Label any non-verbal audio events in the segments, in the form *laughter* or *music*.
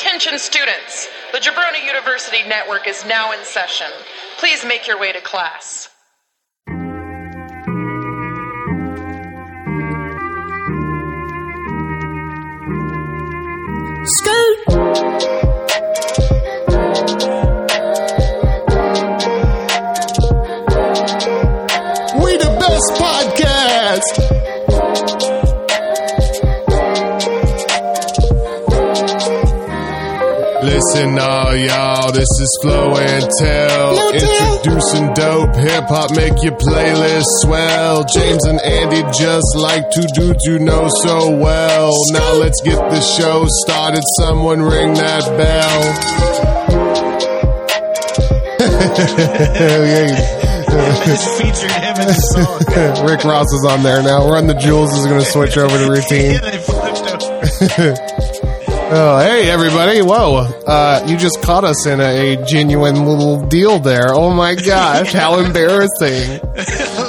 Attention students! The Jabroni University Network is now in session. Please make your way to class. Scoot! Listen, all y'all, this is Flow and Tell. Introducing dope hip hop, make your playlist swell. James and Andy just like two dudes you know so well. Now let's get the show started. Someone ring that bell. Just featured him in the song. Rick Ross is on there now. Run the Jewels is going to switch over to routine. *laughs* *laughs* Oh, hey everybody! Whoa, uh, you just caught us in a, genuine little deal there. Oh my gosh, how *laughs* embarrassing!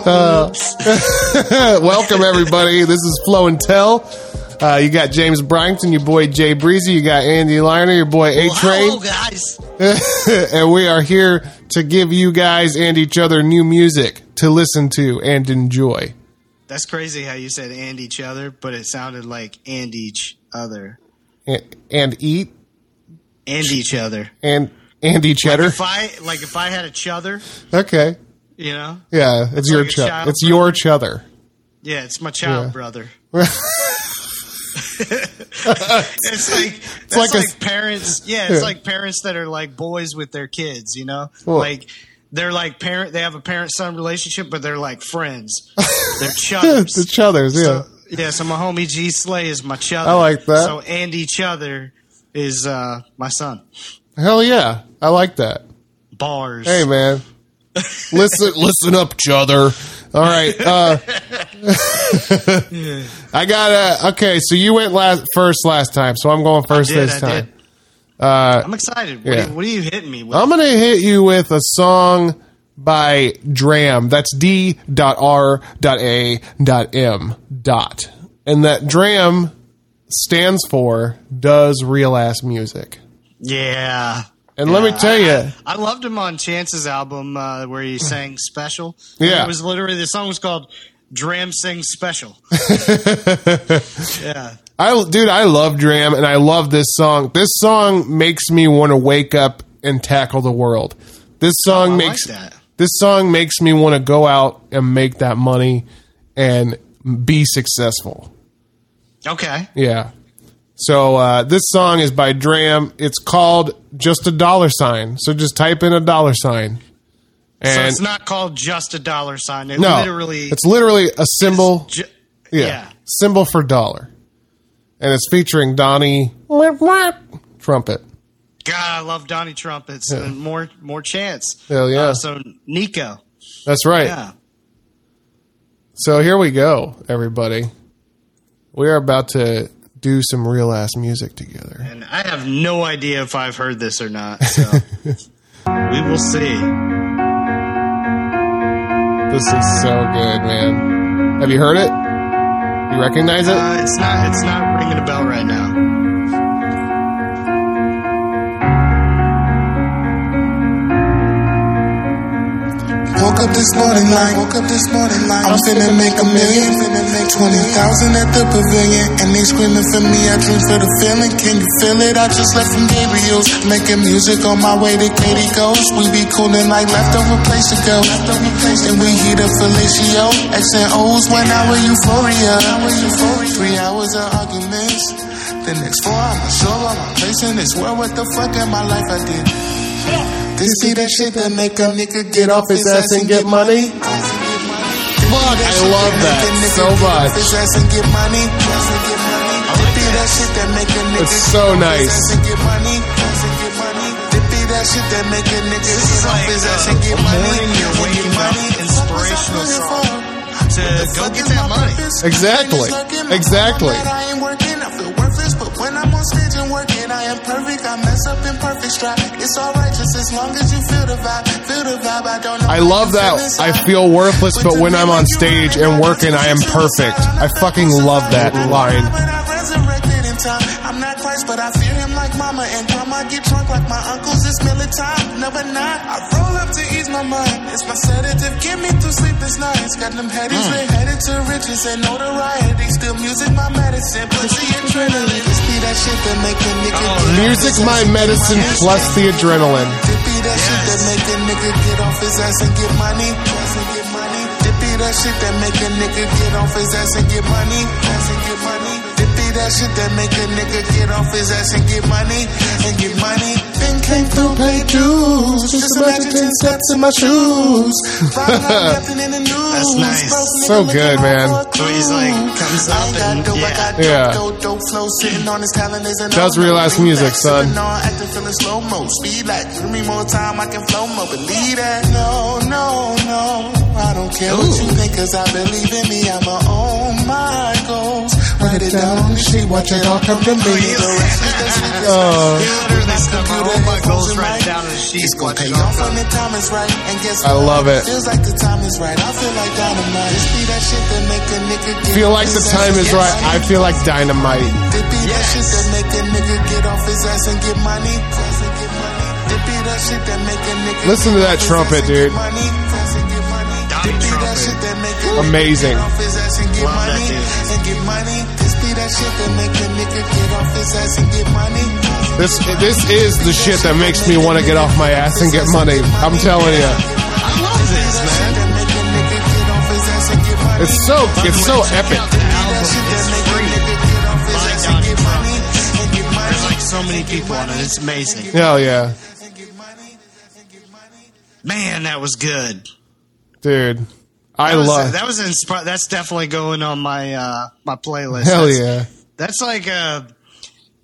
Uh, *laughs* welcome everybody. This is Flow and Tell. Uh, you got James Bryington, your boy Jay Breezy. You got Andy Liner, your boy A Train, guys. *laughs* and we are here to give you guys and each other new music to listen to and enjoy. That's crazy how you said and each other, but it sounded like and each other. And, and eat And each other. and Andy Cheddar. If I like if I had a chother, Okay, you know? yeah, it's your like a ch- child It's your chother. Yeah, it's my child Yeah. brother. *laughs* *laughs* it's like it's like like, a- parents. Yeah, it's Yeah. like parents that are like boys with their kids. You know, Well- like they're like parent. They have a parent son relationship, but they're like friends. *laughs* They're chuthers. the chuthers, yeah. So, yeah, so my homie G Slay is my chother. I like that. So Andy each other is uh, my son. Hell yeah, I like that. Bars. Hey man, *laughs* listen, listen up, chother. All right, uh, *laughs* I got to Okay, so you went last first last time, so I'm going first did, this I time. did. Uh, I'm excited. What, yeah. are you, what are you hitting me with? I'm gonna hit you with a song by Dram. That's D. R. A. M. Dot, and that Dram stands for does real ass music. yeah. And let me tell you, I loved him on Chance's album uh, where he sang "Special." Yeah. it was literally the song was called "Dram Sing Special." *laughs* yeah, I dude, I love Dram and I love this song. This song makes me want to wake up and tackle the world. This song Oh, I like makes that. This song makes me want to go out and make that money and be successful. okay. Yeah. So uh, this song is by Dram. It's called just a dollar sign. So just type in a dollar sign. And so it's not called just a dollar sign. It no, literally, it's literally a symbol. ju- yeah, yeah. symbol for dollar, and it's featuring Donnie trumpet. God, I love Donnie trumpets and more more chance. Hell yeah. Uh, so Nico, That's right. yeah. So here we go, everybody. We are about to do some real ass music together. And I have no idea if I've heard this or not. *laughs* So we will see. This is so good, man. Have you heard it? You recognize it? Uh, it's not. It's not ringing a bell right now. Woke up this morning like, woke up this morning like, I'm finna make a million, finna make 20,000 at the pavilion, and they screaming for me, I dream for the feeling, can you feel it? I just left from Gabriel's, making music on my way to Katie Ghost, we be coolin' like leftover place to go, and we heat up fellatio, X and O's, one hour euphoria, three hours of arguments, the next four show up my place. In this world, what the fuck in my life? I did? This be that shit that make a nigga get off his ass and get money. Fuck, I love that so much. His ass and get money. This that shit that make a nigga It's so get off his nice. ass and get money. This be that shit that make a nigga This is get off his ass and get a money. morning you're waking up inspirational song to go get that money. Exactly. Exactly. Working, I am perfect. I mess up in perfect stride. It's alright just as long as you feel the vibe. Feel the vibe, I don't know. I love that. I feel worthless, but when I'm on stage and working, I am perfect. I fucking love that line. I resurrected in time. I I'm not Christ, but I like mama. And grandma get drunk like my uncles. It's Miller time, never not. I roll up to ease my mind. It's my sedative, get me through sleepless nights. Got them headies, mm. headed to riches and notoriety. Still music, my medicine. Pussy adrenaline. This be that shit that make a nigga oh, Music, my medicine, plus the adrenaline. This be that yes. shit that make a nigga get off his ass and get money. This be that shit that make a nigga get off his ass and get money. Ass and get money. This that shit that make a nigga get off his ass and get money. And get money. Then came through, pay dues. Just imagine 10 steps in my shoes. *laughs* That's nice. So good, man. So he's like, comes up and, yeah. Does realize music, son. slow mo. Speed like, give me more time, I can flow more. Believe that. No, no, no. I don't care Ooh. what you think, cause I believe in me. I'ma own my goals. Write it down on the watch it all come to me. Oh, all my goals right down on the sheet. It's gonna pay off when the time is right. And guess I love it. Feels like the time is right. I feel like dynamite. This be that shit that make a nigga get Feel like the time is right. I feel like dynamite. This be that shit that make a nigga get off his ass and get money. This be that shit that make a nigga Listen to that trumpet, dude. Amazing. Love that dude. This this is the shit that makes me want to get off my ass and get money. I'm telling you. I love this, man. It's so it's so epic. There's like so many people on it. It's amazing. Hell yeah. Man, that was good. Dude. I that was, love that was insp- that's definitely going on my uh my playlist. Hell that's, yeah. That's like uh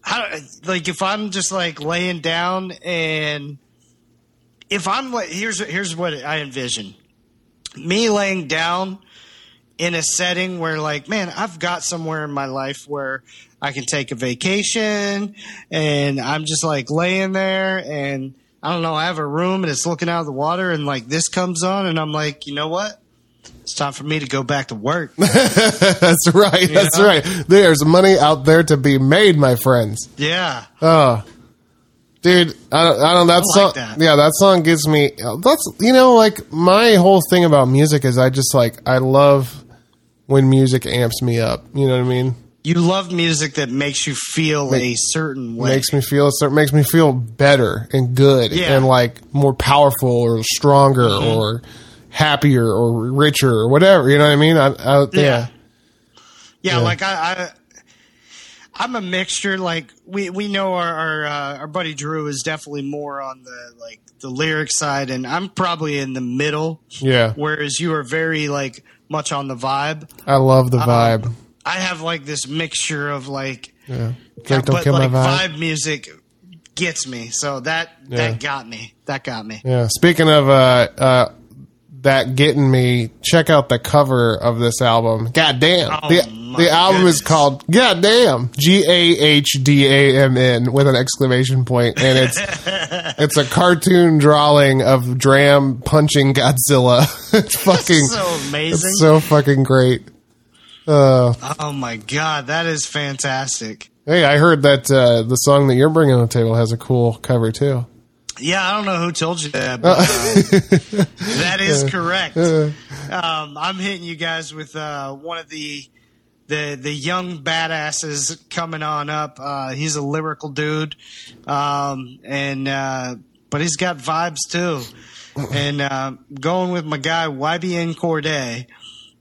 how, like if I'm just like laying down and if I'm like here's here's what I envision. Me laying down in a setting where like man, I've got somewhere in my life where I can take a vacation and I'm just like laying there and I don't know, I have a room and it's looking out of the water and like this comes on and I'm like, you know what? It's time for me to go back to work. *laughs* that's right. That's right. There's money out there to be made, my friends. Yeah. Oh, dude, I don't, I don't that I song. like that. Yeah, that song gives me. That's you know, like my whole thing about music is I just like I love when music amps me up. You know what I mean? You love music that makes you feel a certain way. Makes me feel it makes me feel better and good Yeah. and like more powerful or stronger mm-hmm. or happier or richer or whatever. You know what I mean? I, I, yeah. Yeah. yeah, like I, I, I'm a mixture. Like we we know our our, uh, our buddy Drew is definitely more on the like the lyric side, and I'm probably in the middle. Yeah. Whereas you are very like much on the vibe. I love the Um, vibe. I have like this mixture of like, yeah. Drake don't but kill like my vibe. vibe music gets me. So that Yeah. that got me. That got me. Yeah. Speaking of uh, uh, that getting me, check out the cover of this album. God damn. Oh, the the album is called God damn. G A H D A M N with an exclamation point, and it's *laughs* it's a cartoon drawing of Dram punching Godzilla. *laughs* it's fucking so amazing. It's so fucking great. Uh, Oh my god, that is fantastic. hey, I heard that uh, the song that you're bringing on the table has a cool cover too. Yeah, I don't know who told you that, but uh, *laughs* that is correct. Um, I'm hitting you guys with uh, one of the the the young badasses coming on up. Uh, he's a lyrical dude, um, and uh, but he's got vibes too. And uh, going with my guy YBN Cordae.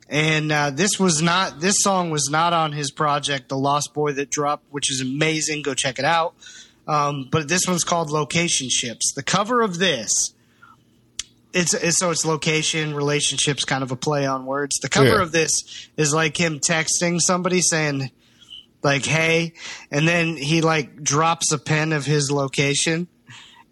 And uh, this was not this song was not on his project, The Lost Boy that dropped, which is amazing. Go check it out. Um, but this one's called Locationships. The cover of this, it's, it's so it's location relationships, kind of a play on words. The cover Yeah. of this is like him texting somebody saying, like, "Hey," and then he like drops a pen of his location.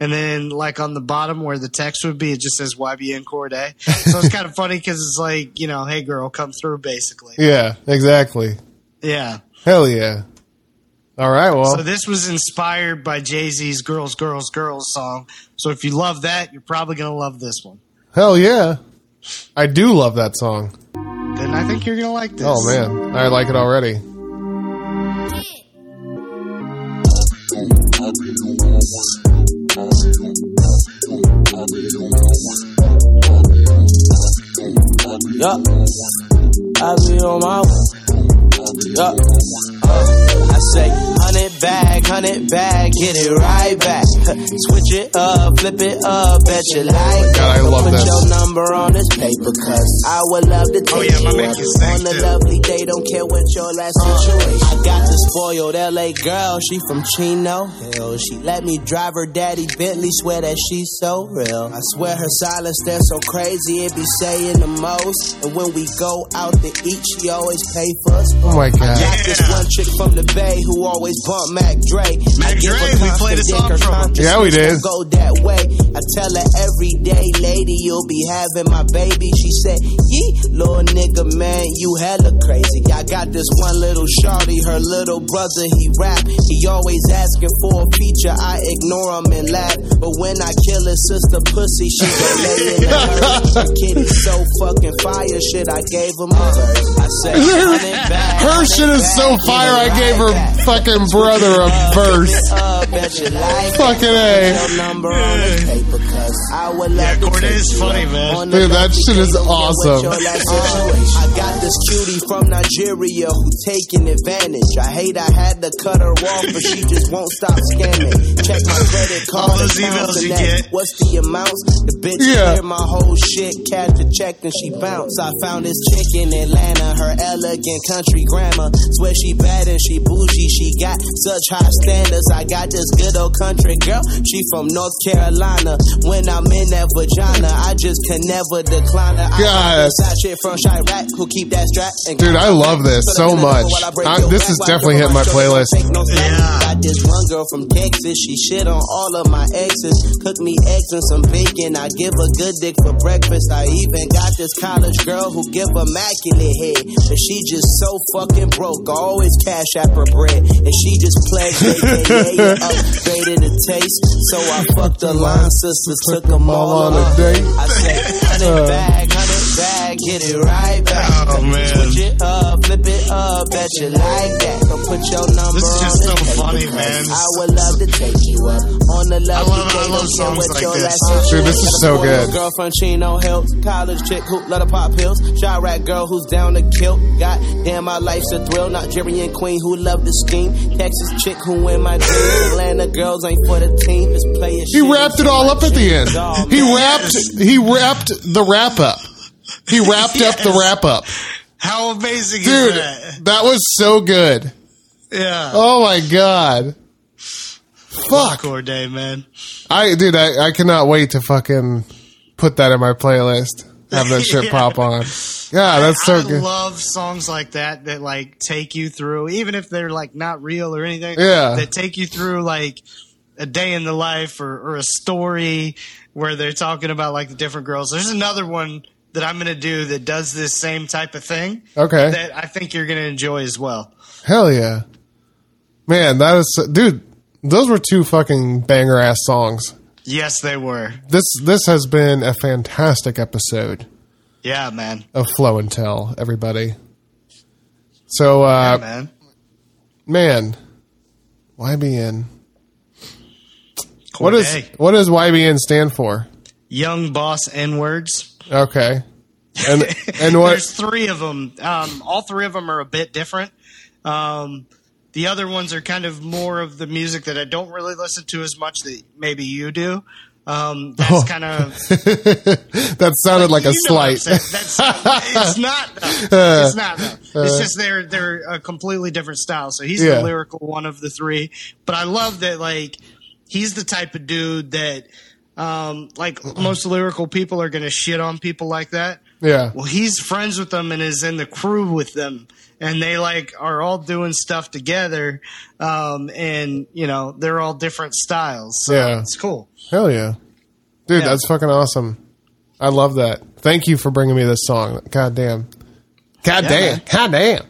And then, like on the bottom where the text would be, it just says YBN Cordae. So it's kind of funny because it's like, you know, hey girl, come through, basically. Yeah, exactly. Yeah. Hell yeah. All right, well, So this was inspired by Jay Z's "Girls, Girls, Girls" song. So if you love that, you're probably gonna love this one. hell yeah. I do love that song. Then I think you're gonna like this. Oh man, I like it already. Yup. I be on my way. Yup. Say, hundred bag, hundred bag, get it right back. *laughs* Switch it up, flip it up, bet you like God, I it. love Put this. your number on this paper, cause I would love to oh, take Oh, yeah, my you man up on a lovely day. Don't care what your last uh, situation. I got the spoiled LA girl, she from Chino Hill. She let me drive her daddy Bentley, swear that she's so real. I swear her silence, they're so crazy, it be saying the most. And when we go out to eat, she always pay for us. Oh my god. Got this one chick from the Bay who always bump Mac Dre. Mac Dre, we played a constant song dick, from him. Yeah, we did. Go that way. I tell her every day, lady, you'll be having my baby. She said, Yee, little nigga, man, you hella crazy. I got this one little shorty, her little brother, he rap. He always asking for a feature. I ignore him and laugh. But when I kill his sister pussy, she gon' lay in the. Her kid is so fucking fire, shit, I gave him a verse. I said, *laughs* Her shit is so fire. I gave her fucking brother a verse. Bet you like Fucking it. A. Your number on this paper, 'cause I would love Yeah, to Cordae is funny, man. Dude, that shit is Don't care what awesome. *laughs* your last situation. I got this cutie from Nigeria who taking advantage. I hate I had to cut her off, but she just won't stop scamming. Check my credit card. All those emails and you get. What's the amounts? The bitch Yeah. cleared my whole shit, cash the check, and she bounced. I found this chick in Atlanta, her elegant country grammar. Swear she bad and she bougie, she got such high standards. I got this good old country girl, she from North Carolina. When I'm in that vagina, I just can never decline her. I God. got this side chick from Chiraq who keep that strap. And Dude, I love this so much. I- this is definitely hitting my playlist. Yeah. Got this one girl from Texas, she shit on all of my exes. Cook me eggs and some bacon, I give a good dick for breakfast. I even got this college girl who give immaculate head, but she just so fucking broke. I always cash app her bread, and she just pledged AKA and *laughs* upgraded the taste. So I fucked the line sisters, took them all on a date. I said, bag, hundred uh, bag, get it right back. Oh, man. Switch it up, flip it up, bet you like that. Don't put your number This is just so paper, funny, 'cause man. I would love to take you up on the love. love- I love songs like this. Dude, this is so good. Girl from Chino Hills, college chick who love to pop pills. Chiraq girl who's down to kill. God damn, my life's a thrill. Nigerian queen who love to scheme. Texas chick who in my dreams. Atlanta girls ain't for the team. Just play a He wrapped it all up at the end. He wrapped he wrapped the wrap up. He wrapped up the wrap up. How amazing Dude, is that? that was so good. Yeah. Oh my god. Fuck. Cordae, man. I dude, I, I cannot wait to fucking put that in my playlist. Have that shit *laughs* Yeah. pop on. Yeah, that's so I good. love songs like that that like take you through, even if they're like not real or anything. Yeah. That take you through like a day in the life or, or a story where they're talking about like the different girls. There's another one that I'm gonna do that does this same type of thing Okay. that I think you're gonna enjoy as well. Hell yeah. Man, that is dude, those were two fucking banger ass songs. Yes, they were. This this has been a fantastic episode Yeah, man. of Flow and Tell, everybody. So uh Yeah, man. man, YBN. What is what does YBN stand for? Young Boss N words? Okay. And *laughs* and what There's three of them. Um, all three of them are a bit different. Um, the other ones are kind of more of the music that I don't really listen to as much that maybe you do. Um, that's Oh. kind of *laughs* that sounded like a what I'm slight. That's it's not. *laughs* Though. It's not. Though. It's just they're they're a completely different style. So he's Yeah. the lyrical one of the three. But I love that like he's the type of dude that um, like most lyrical people are going to shit on people like that. Yeah. Well, he's friends with them and is in the crew with them, and they like are all doing stuff together. Um, and you know they're all different styles. So Yeah. it's cool. Hell yeah. Dude, Yeah. that's fucking awesome. I love that. Thank you for bringing me this song. God damn. God damn. man. God damn.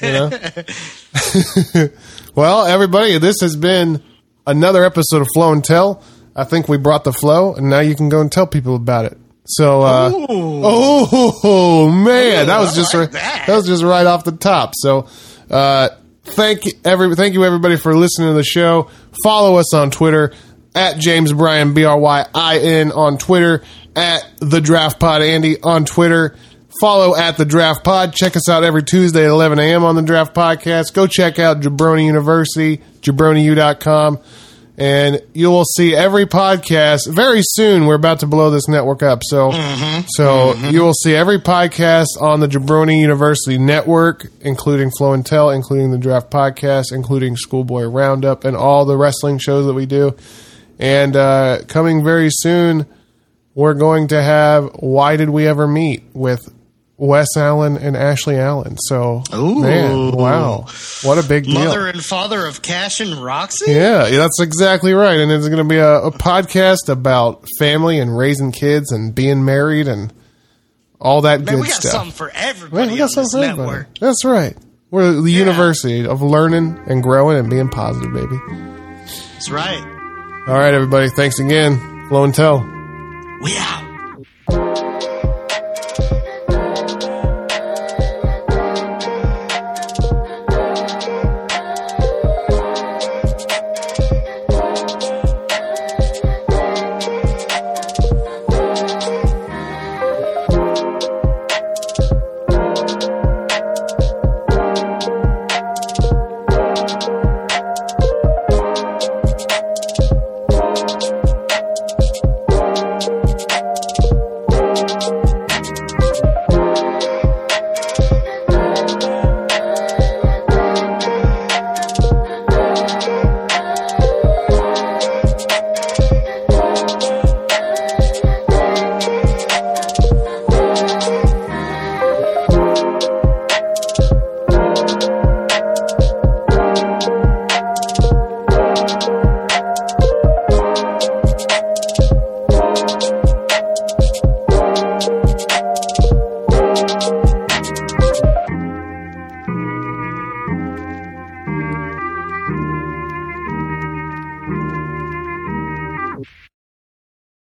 You know? *laughs* *laughs* well, everybody, this has been another episode of Flow and Tell. I think we brought the flow, and now you can go and tell people about it. So, uh, oh man, that was just like right, that. that was just right off the top. So, uh, thank every thank you everybody for listening to the show. Follow us on Twitter at James Bryan B R Y I N on Twitter at the Draft Pod Andy on Twitter. Follow at the Draft Pod. Check us out every Tuesday at 11 a.m. on the Draft Podcast. Go check out Jabroni University, jabroniu.com, and you will see every podcast very soon. We're about to blow this network up, so so you will see every podcast on the Jabroni University network, including Flow and Tell, including the Draft Podcast, including Schoolboy Roundup, and all the wrestling shows that we do. And uh, coming very soon, we're going to have Why Did We Ever Meet with Wes Allen and Ashley Allen. So, man, wow. What a big deal. Mother and father of Cash and Roxy? Yeah, that's exactly right. And it's going to be a, a podcast about family and raising kids and being married and all that Man, good we got stuff. something for everybody Man, we got something for everybody. network. That's right. We're the Yeah. university of learning and growing and being positive, baby. That's right. All right, everybody. Thanks again. Flow and tell. We out.